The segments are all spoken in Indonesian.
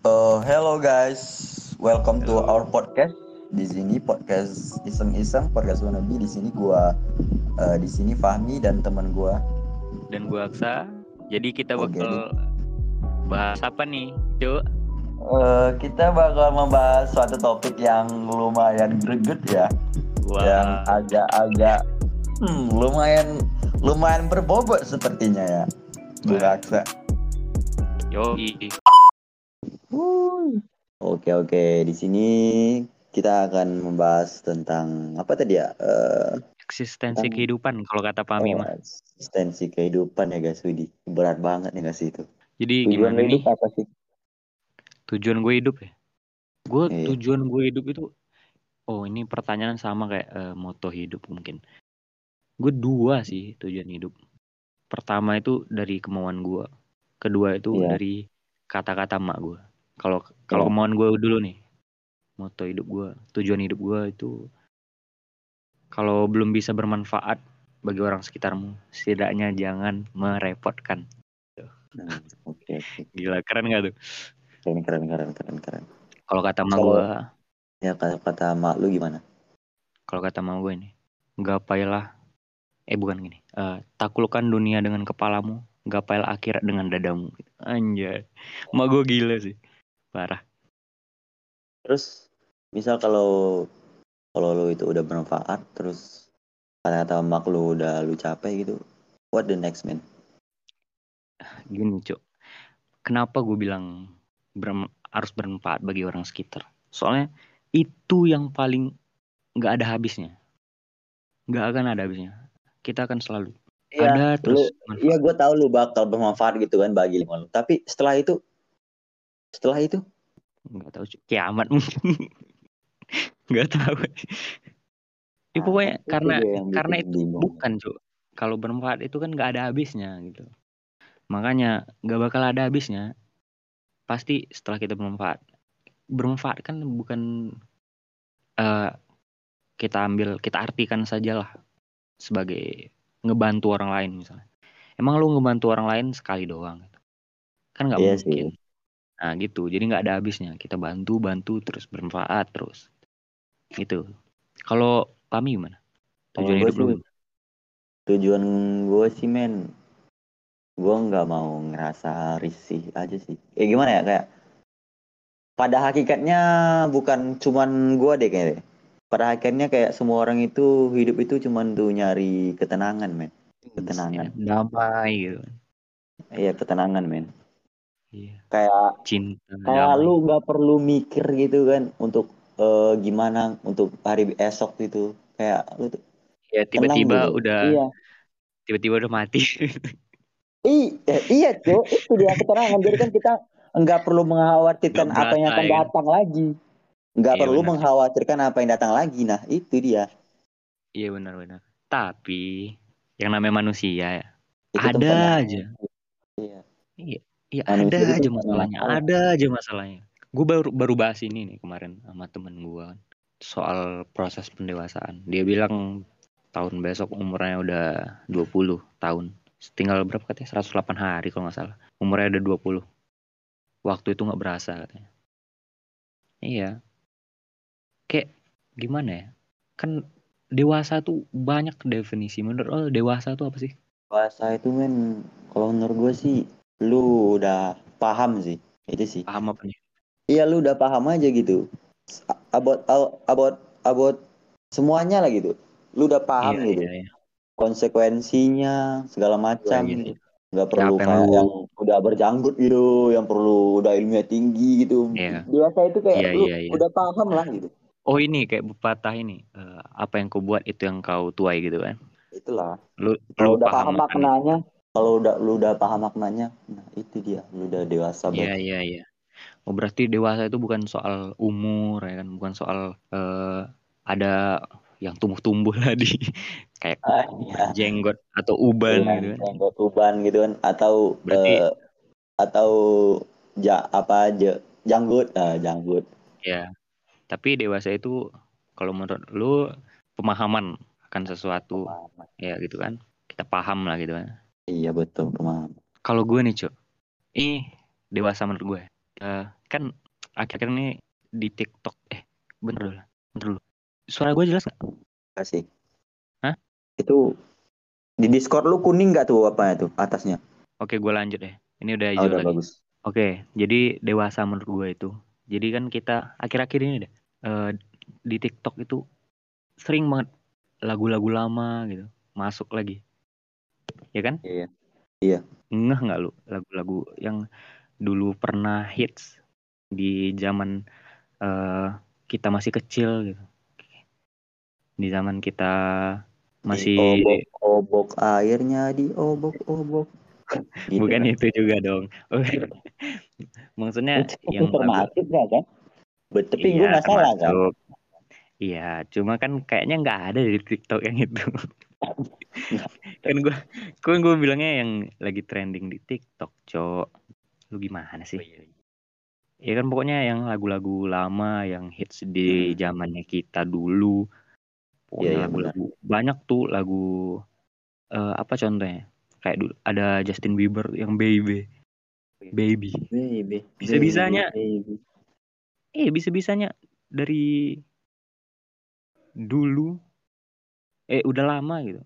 Uh, hello guys, welcome to our podcast. Di sini podcast iseng-iseng, podcast wannabe. Di sini gua, uh, di sini Fahmi dan teman gua. dan gua Aksa. Jadi kita bakal bahas apa nih, Cuk? Uh, kita bakal membahas suatu topik yang lumayan greget ya, yang Wah, agak-agak hmm, lumayan lumayan berbobot sepertinya ya. Wah. Aksa. Yoi. Oke oke, di sini kita akan membahas tentang apa tadi ya? Eh, Eksistensi Tentang- kehidupan kalau kata Pami oh, mah. eksistensi kehidupan ya guys, Widi. Berat banget ya guys itu. Jadi Tujuan gimana nih? hidup apa sih? Tujuan gue hidup ya? Gue Iya. tujuan gue hidup itu Oh, ini pertanyaan sama kayak eh, moto hidup mungkin. Gue dua sih tujuan hidup. Pertama itu dari kemauan gue. Kedua itu Iya. dari kata-kata mak gue. Kalau kalau Iya. kemauan gue dulu nih, moto hidup gue, tujuan hidup gue itu kalau belum bisa bermanfaat bagi orang sekitarmu, setidaknya jangan merepotkan. Hmm, Oke oke, Gila, keren gak tuh? keren keren keren keren keren. Kalau kata mak gue, Ya kata kata mak lu gimana? kalau kata mak gue nih, gapailah, eh bukan gini, eh, taklukkan dunia dengan kepalamu, gapailah akhirat dengan dadamu. Anjay, mak gue gila sih, parah. Terus misal kalau kalau lu itu udah bermanfaat, terus kata-kata mak lu udah lu capai gitu, what the next man? Gini cuk, kenapa gue bilang berem- harus bermanfaat bagi orang sekitar? Soalnya itu yang paling nggak ada habisnya, nggak akan ada habisnya. Kita akan selalu ada terus. Iya, gue tahu lu bakal bermanfaat gitu kan bagi lingkungan lu. Tapi setelah itu, setelah itu, nggak tahu kiamat. Mungkin nggak tahu. Ya, Nah, pokoknya itu karena karena itu bingung. bukan cuk kalau bermanfaat itu kan nggak ada habisnya gitu. Makanya nggak bakal ada habisnya. Pasti setelah kita bermanfaat. Bermanfaat kan bukan eh, kita ambil kita artikan sajalah sebagai ngebantu orang lain misalnya. Emang lu ngebantu orang lain sekali doang gitu. kan nggak Iya mungkin Nah gitu, jadi nggak ada habisnya. Kita bantu, bantu terus bermanfaat terus. Gitu. Kalau Pami gimana? Tujuan gua hidup lu? tujuan gue sih men, gue nggak mau ngerasa risih aja sih. Ya gimana ya kayak, pada hakikatnya bukan cuman gue deh kayaknya. Pada hakikatnya kayak semua orang itu hidup itu cuman tuh nyari ketenangan men. Ketenangan. Ya, damai gitu. Iya ketenangan men. Iya. Kayak Cinta. kayak damai. lu nggak perlu mikir gitu kan untuk eh, gimana untuk hari esok gitu. Kayak lu tuh Ya tiba-tiba gitu. udah Iya. tiba-tiba udah mati. I, eh, iya cuy, itu dia keterangan. Jadi kan kita nggak perlu mengkhawatirkan apa yang akan ya kan? datang lagi. Nggak Iya, perlu benar. mengkhawatirkan apa yang datang lagi. Nah itu dia. Iya benar-benar. Tapi yang namanya manusia ya, Itu ada tempatnya. aja. Iya. Iya Manusia ada itu aja masalahnya. masalah. Ada aja masalahnya. Gue baru baru bahas ini nih kemarin sama temen gue soal proses pendewasaan. Dia bilang tahun besok umurnya udah 20 tahun. Tinggal berapa katanya? 108 hari kalau nggak salah. Umurnya udah 20. Waktu itu nggak berasa katanya. Iya. Kayak gimana ya? Kan dewasa tuh banyak definisi. Menurut lo dewasa tuh apa sih? Bahasa itu men, kalau menurut gue sih, lu udah paham sih. Itu sih. Paham apa nih? Iya lu udah paham aja gitu. About about about semuanya lah gitu. Lu udah paham Iya, gitu. iya, iya. Konsekuensinya segala macam. Iya, iya. nggak perlu yang kayak yang udah berjanggut gitu, yang perlu udah ilmunya tinggi gitu. Iya. Biasa itu kayak Iya, lu iya, iya. udah paham lah gitu. Oh ini kayak pepatah ini eh, apa yang kau buat itu yang kau tuai gitu kan? Itulah. Lu lu udah paham paham maknanya, kalau udah lu udah paham maknanya, nah itu dia, lu udah dewasa Iya iya iya. Oh berarti dewasa itu bukan soal umur ya kan, bukan soal eh, ada yang tumbuh-tumbuh tadi kayak Ah, iya. jenggot atau uban Iya, gitu kan. jenggot uban gitu kan, atau Berarti- eh, atau ja apa aja janggut, ah, janggut. Ya. Tapi dewasa itu kalau menurut lu pemahaman akan sesuatu ya gitu kan. Kita paham lah gitu kan. Iya betul, paham. Kalau gue nih, Cuk. Ini dewasa menurut gue. Eh, kan akhir-akhir ini di TikTok eh bener dulu bener dulu suara gue jelas gak? kasih Hah? itu di Discord lu kuning nggak tuh apa itu atasnya oke gue lanjut deh ini udah oh, hijau udah lagi bagus oke jadi dewasa menurut gue itu jadi kan kita akhir-akhir ini deh eh, di TikTok itu sering banget lagu-lagu lama gitu masuk lagi ya kan? Iya. Iya. Ngeh nggak lu lagu-lagu yang dulu pernah hits di zaman eh, kita masih kecil gitu? Di zaman kita masih obok-obok airnya di obok-obok. Gitu bukan kan. itu juga dong. Maksudnya Itu yang lagu termasuk nggak kan? Tapi gue Iya, nggak salah kan. Iya, cuma kan kayaknya nggak ada di TikTok yang itu. kan gue, kan gue bilangnya yang lagi trending di TikTok, cok. Lu gimana sih? Ya kan pokoknya yang lagu-lagu lama yang hits di Hmm. zamannya kita dulu. Pokoknya Iya, iya, lagu-lagu banyak tuh lagu eh, apa contohnya? Kayak dulu ada Justin Bieber yang Baby. Baby. baby Bisa-bisanya. baby, baby. Eh, bisa-bisanya dari dulu eh udah lama gitu.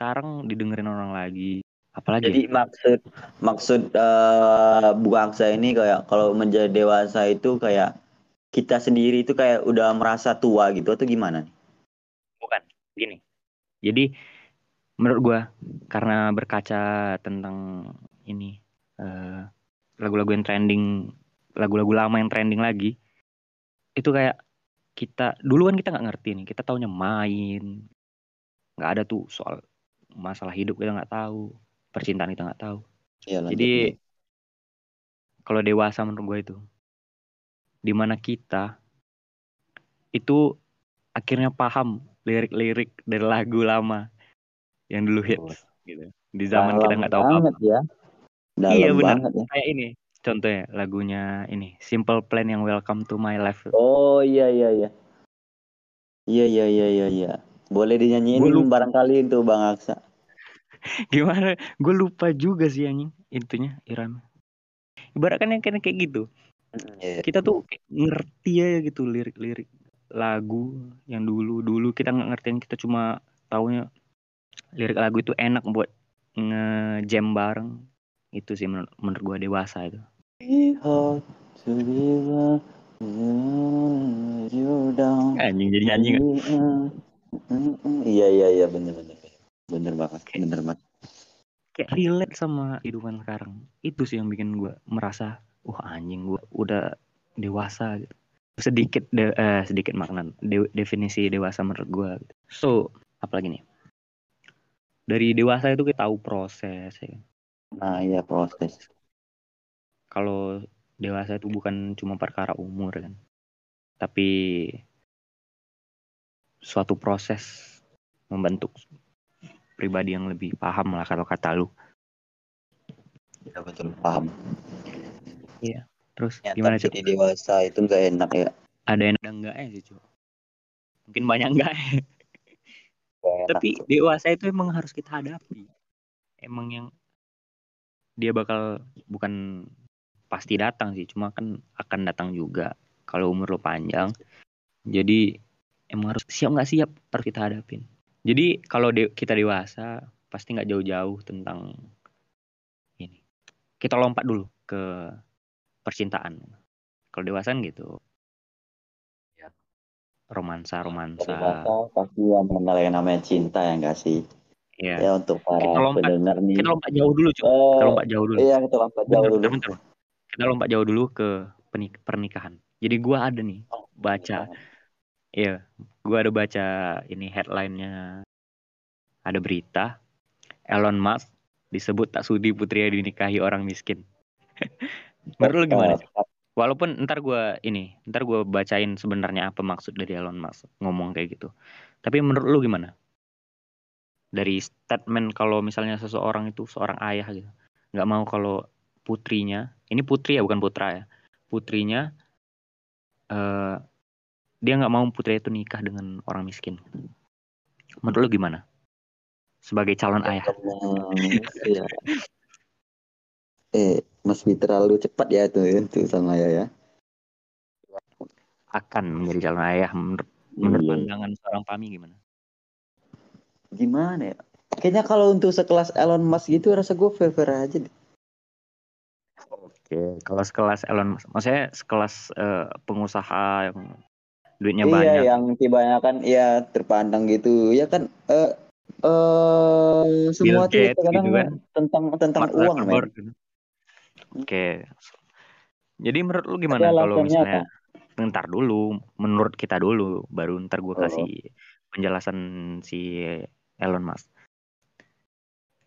Sekarang didengerin orang lagi. Apalagi Jadi maksud maksud eh Bu Aksa ini kayak kalau menjadi dewasa itu kayak kita sendiri itu kayak udah merasa tua gitu atau gimana nih? bukan gini. Jadi menurut gua karena berkaca tentang ini eh, lagu-lagu yang trending, lagu-lagu lama yang trending lagi, itu kayak kita dulu kan kita nggak ngerti nih, kita taunya main, nggak ada tuh soal masalah hidup kita nggak tahu, percintaan kita nggak tahu. Lanjut. Jadi kalau dewasa menurut gue itu di mana kita itu akhirnya paham lirik-lirik dari lagu lama yang dulu hits gitu. Di zaman kita nggak tahu apa. banget ya. Dalam Iya, benar. banget ya. Kayak ini contohnya lagunya ini Simple Plan yang Welcome to My Life. Oh iya iya iya. Iya iya iya iya iya. Boleh dinyanyiin Gua lupa. barangkali itu Bang Aksa. Gimana? Gue lupa juga sih anjing intinya Iran. Ibaratkan yang kayak gitu. Iya. Kita tuh ngerti aja gitu lirik-lirik lagu yang dulu dulu kita nggak ngertiin kita cuma taunya lirik lagu itu enak buat ngejam bareng itu sih menurut, menurut gue dewasa itu down. anjing jadi nggak Iya iya iya bener bener bener banget bener banget. kayak relate sama kehidupan sekarang itu sih yang bikin gue merasa wah anjing gue udah dewasa gitu sedikit de- eh, sedikit makna de- definisi dewasa menurut gue so apalagi nih dari dewasa itu kita tahu proses ya kan. Nah iya proses. kalau dewasa itu bukan cuma perkara umur kan tapi suatu proses membentuk pribadi yang lebih paham lah kalau kata lu Ya betul paham. terus Nyata gimana cuk jadi dewasa itu nggak enak ya. ada yang ada enggak sih cuk mungkin banyak enggak Nggak enak. tapi dewasa itu emang harus kita hadapi emang yang dia bakal bukan pasti datang sih cuma kan akan datang juga kalau umur lo panjang jadi emang harus siap nggak siap harus kita hadapin jadi kalau de- kita dewasa pasti nggak jauh-jauh tentang ini kita lompat dulu ke percintaan kalau dewasa kan gitu Ya. romansa romansa Dewasa pasti yang mengenal yang namanya cinta ya nggak sih? ya Ya untuk para Kita lompat- pendengar nih. kita lompat jauh dulu cuy Eh, kita lompat jauh dulu Iya kita lompat jauh Bentar, dulu. bentar, bentar. Kita lompat jauh dulu ke pernikahan. Jadi gua ada nih Oh, baca, iya, gua ada baca ini headline-nya. Ada berita Elon Musk disebut tak sudi putrinya dinikahi orang miskin. Menurut lu gimana? sih? Walaupun ntar gua ini, ntar gua bacain sebenarnya apa maksud dari Elon Musk ngomong kayak gitu. Tapi menurut lu gimana? Dari statement kalau misalnya seseorang itu seorang ayah gitu, nggak mau kalau putrinya, ini putri ya bukan putra ya, putrinya eh dia nggak mau putrinya itu nikah dengan orang miskin. Menurut lu gimana? Sebagai calon ayah. Iya. Eh, Mas terlalu cepat ya itu itu sama ya ya. akan menjadi calon ayah menurut menurut Iya. pandangan seorang Pami gimana? Gimana ya? Kayaknya kalau untuk sekelas Elon Musk gitu rasa gue fair-fair aja deh. Oke, kalau sekelas Elon Musk, maksudnya sekelas eh, pengusaha yang duitnya iya, banyak. yang kebanyakan ya terpandang gitu. Ya kan eh eh semua tuh Gates kadang gitu kan. tentang tentang Mark uang. Zuckerberg gitu. Oke. Jadi menurut lu Tapi gimana kalau alasannya misalnya ntar dulu, menurut kita dulu, baru ntar gue Oh. kasih penjelasan si Elon Musk.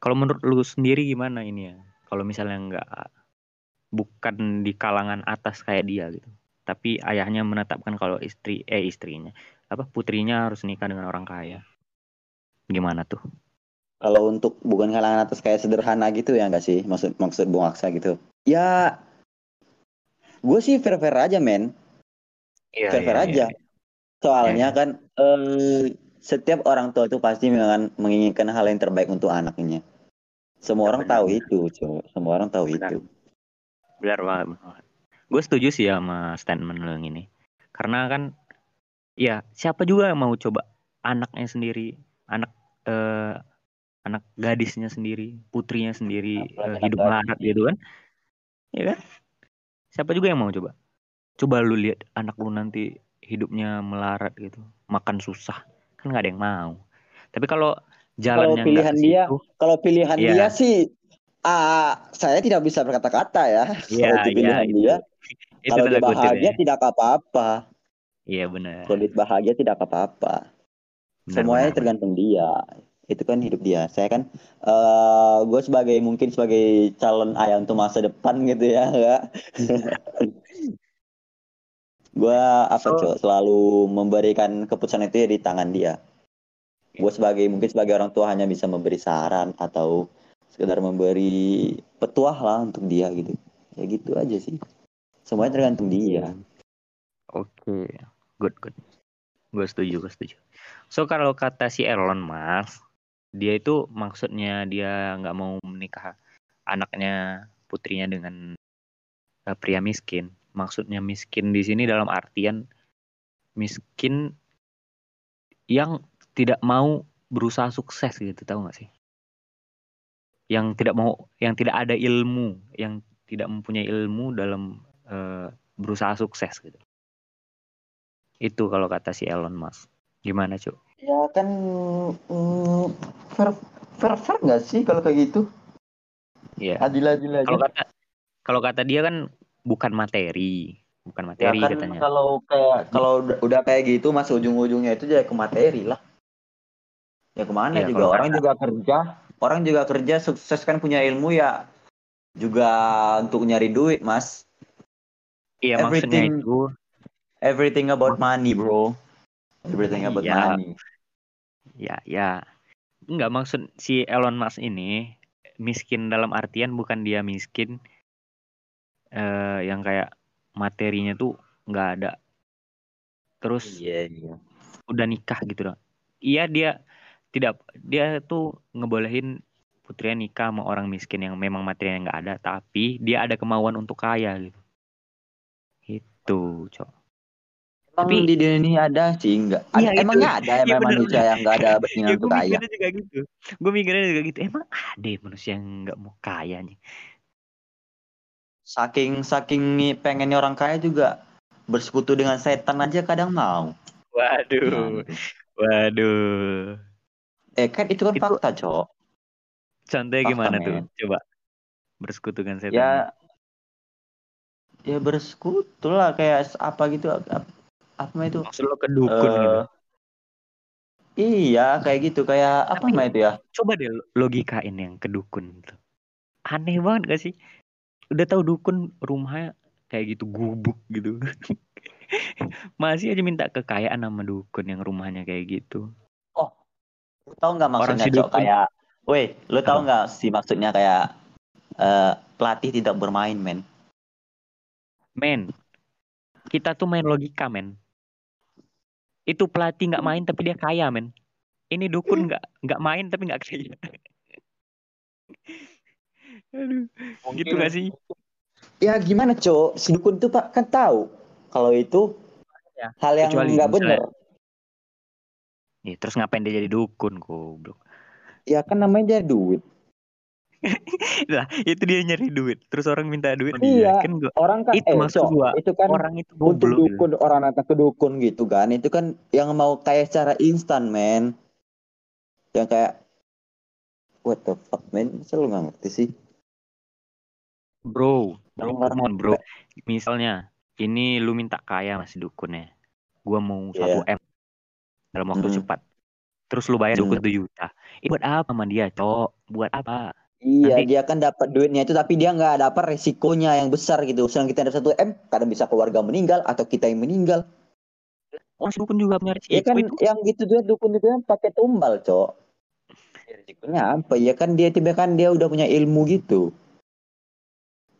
Kalau menurut lu sendiri gimana ini ya? Kalau misalnya nggak bukan di kalangan atas kayak dia gitu, tapi ayahnya menetapkan kalau istri eh istrinya apa putrinya harus nikah dengan orang kaya. Gimana tuh? Kalau untuk bukan kalangan atas kayak sederhana gitu ya enggak sih? Maksud maksud Bung Aksa gitu. Ya gue sih fair-fair aja, men. Iya, Fair-fair aja. Soalnya kan eh, setiap orang tua itu pasti menginginkan hal yang terbaik untuk anaknya. Semua Ya, orang benar, tahu itu, cowok. Semua orang tahu Benar. itu. Benar banget. Gue setuju sih sama statement lo yang ini. Karena kan ya siapa juga yang mau coba anaknya sendiri, anak eh, anak gadisnya sendiri, putrinya sendiri eh, hidup melarat gitu kan. Ya kan? Siapa juga yang mau coba? Coba lu lihat anak lu nanti hidupnya melarat gitu, makan susah. Kan nggak ada yang mau. Tapi kalau jalannya nggak pilihan dia, situ, Kalau pilihan Iya. dia sih ah saya tidak bisa berkata-kata ya. Iya, Kalau itu iya, pilihan itu. dia, itu kalau dia bahagia ya. tidak apa-apa. Iya benar. Kalau dia bahagia tidak apa-apa. Semuanya benar, tergantung dia. Itu kan hidup dia. Saya kan eh gue sebagai mungkin sebagai calon ayah untuk masa depan gitu ya, enggak. gue apa So- cok selalu memberikan keputusan itu ya di tangan dia. Gue sebagai mungkin sebagai orang tua hanya bisa memberi saran atau sekedar memberi petuah lah untuk dia gitu. Ya gitu aja sih. Semuanya tergantung dia. Oke, good good. Gue setuju, gue setuju. So kalau kata si Elon Musk, dia itu maksudnya dia nggak mau menikah anaknya putrinya dengan eh, pria miskin. Maksudnya miskin di sini dalam artian miskin yang tidak mau berusaha sukses gitu, tahu nggak sih? Yang tidak mau, yang tidak ada ilmu, yang tidak mempunyai ilmu dalam eh, berusaha sukses gitu. Itu kalau kata si Elon Musk. Gimana, Cuk? Ya kan mm, fair fair fair nggak sih kalau kayak gitu? Iya. Adil adil aja. Kalau kata kalau kata dia kan bukan materi, bukan Ya materi kan katanya. kalau kayak kalau udah, udah kayak gitu mas ujung-ujungnya itu jadi ke materi lah. Ya ke mana Iya, juga orang kata- juga kerja, orang juga kerja sukses kan punya ilmu ya juga untuk nyari duit mas. Iya, maksudnya everything- itu Everything about money bro. Everything about Iya. money. ya ya nggak maksud si Elon Musk ini miskin dalam artian bukan dia miskin eh yang kayak materinya tuh nggak ada. Terus Iya iya. udah nikah gitu loh. Iya dia tidak dia tuh ngebolehin putrinya nikah sama orang miskin yang memang materinya nggak ada, tapi dia ada kemauan untuk kaya gitu. Itu, cok. Emang Tapi- di dunia ini ada sih enggak? Iya, Ada, emangnya itu. ada Iya, emang bener, manusia yang enggak ada keinginan Ya untuk gue kaya? juga gitu. Gue mikirnya juga gitu. Emang ada ya manusia yang nggak mau kaya nih? Saking saking pengennya orang kaya juga bersekutu dengan setan aja kadang mau. Waduh, Gimana? waduh. Eh kan itu kan Itu- fakta, Cok. Contohnya Fakta, gimana tuh? men. Coba bersekutu dengan setan. Ya ya bersekutu lah kayak apa gitu apa, apa itu? Maksud lo ke dukun Eh, gitu. Iya, kayak gitu, kayak apa namanya itu ya? Coba deh lo- logikain yang ke dukun tuh. Aneh banget gak sih? Udah tahu dukun rumahnya kayak gitu gubuk gitu. Masih aja minta kekayaan sama dukun yang rumahnya kayak gitu. Lu tahu nggak maksudnya, si Cok? Kayak, weh, lu tahu Apa? nggak sih maksudnya kayak eh, pelatih tidak bermain, men? Men, kita tuh main logika, men. Itu pelatih nggak main tapi dia kaya, men. Ini dukun nggak nggak main tapi nggak kaya. Aduh, gitu gak sih? Ya gimana, Cok? Si dukun tuh Pak kan tahu kalau itu hal yang nggak misalnya- benar. Ya, terus ngapain dia jadi dukun goblok? Ya kan namanya dia duit. lah, itu dia nyari duit. Terus orang minta duit Iya. dia. Kan gua, Orang kan Itu eh, maksud gua. itu kan orang itu untuk goblok gitu. dukun orang datang ke dukun gitu kan. Itu kan yang mau kayak secara instan, men. Yang kayak what the fuck, men? Masa lu nggak ngerti sih? Bro, bro, on, bro. Misalnya, ini lu minta kaya masih dukunnya. Gua mau Iya. 1 M dalam waktu Mhm. cepat. Terus lu bayar Mhm. dukun 1 juta. Ini buat apa sama dia, Cok? Buat apa? Iya, Nanti- dia kan dapat duitnya itu tapi dia nggak dapat resikonya yang besar gitu. Misalnya kita ada satu M, kadang bisa keluarga meninggal atau kita yang meninggal. Orang si dukun juga punya Ya resiko kan itu. yang gitu dia dukun itu kan pakai tumbal, Cok. Ya, Resikonya apa? Ya kan dia tiba kan dia udah punya ilmu gitu.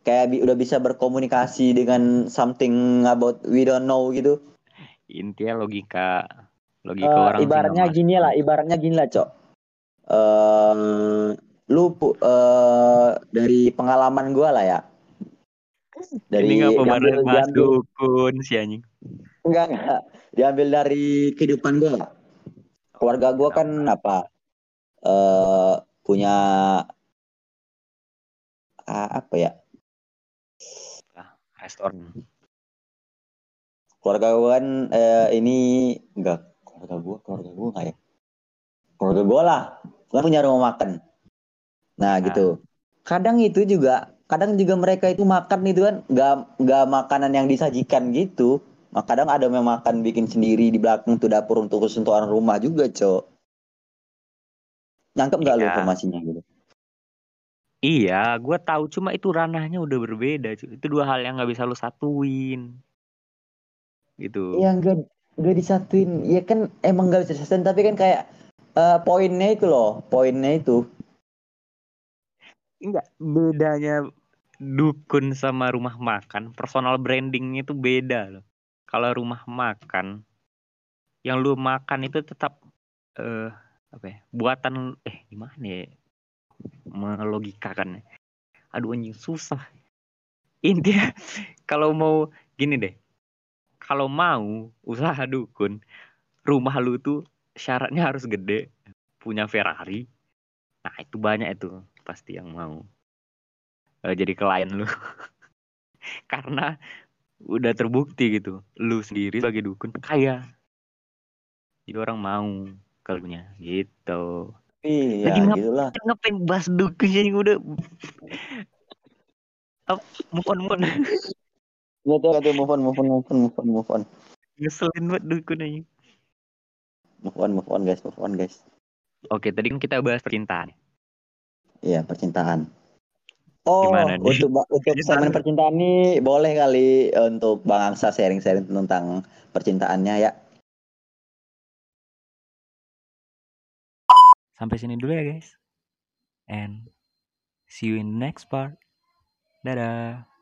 Kayak bi- udah bisa berkomunikasi dengan something about we don't know gitu. Intinya logika logika Eh, orang ibaratnya gini lah, ibaratnya gini lah, Cok. Eh, lu eh, dari pengalaman gua lah ya. Dari Ini bareng bahas diambil, dukun si anjing? enggak, enggak. Diambil dari kehidupan gua lah. Keluarga gua kan apa? eh punya ah, apa ya? Restoran. Keluarga gua kan eh, ini enggak keluarga gua, keluarga gua enggak ya? Keluarga gua lah. Gua punya rumah makan. Nah, gitu. Kadang itu juga, kadang juga mereka itu makan itu kan nggak nggak makanan yang disajikan gitu. Nah, kadang ada yang makan bikin sendiri di belakang tuh dapur untuk kesentuhan rumah juga, Cok. Nyangkep nggak lu Iya. informasinya gitu? Iya, gua tahu cuma itu ranahnya udah berbeda. Itu dua hal yang nggak bisa lu satuin. Gitu. Ya nggak nggak disatuin. Ya kan emang nggak bisa disatuin tapi kan kayak eh, poinnya itu loh, poinnya itu. Enggak, bedanya dukun sama rumah makan, personal brandingnya itu beda loh. Kalau rumah makan, yang lu makan itu tetap eh apa ya? Buatan eh gimana ya? Melogikakan. Aduh anjing susah. Intinya kalau mau gini deh. Kalau mau usaha dukun, rumah lu tuh syaratnya harus gede, punya Ferrari. Nah, itu banyak itu pasti yang mau eh, jadi klien lu. Karena udah terbukti gitu, lu sendiri sebagai dukun kaya. Jadi orang mau keluarnya gitu. Iya, Lagi ngap- gitulah. Ngapain bahas dukun yang udah Up, move on, move on. Gitu, gitu, move on, move on, move on, move on, move on. Ngeselin banget dukun aja. Move on, move on, guys, move on, guys. Oke, tadi kan kita bahas percintaan. Iya, percintaan. Oh, Gimana untuk untuk Percintaan. segmen percintaan nih boleh kali untuk Bang Angsa sharing-sharing tentang percintaannya ya. Sampai sini dulu ya guys. And see you in the next part. Dadah.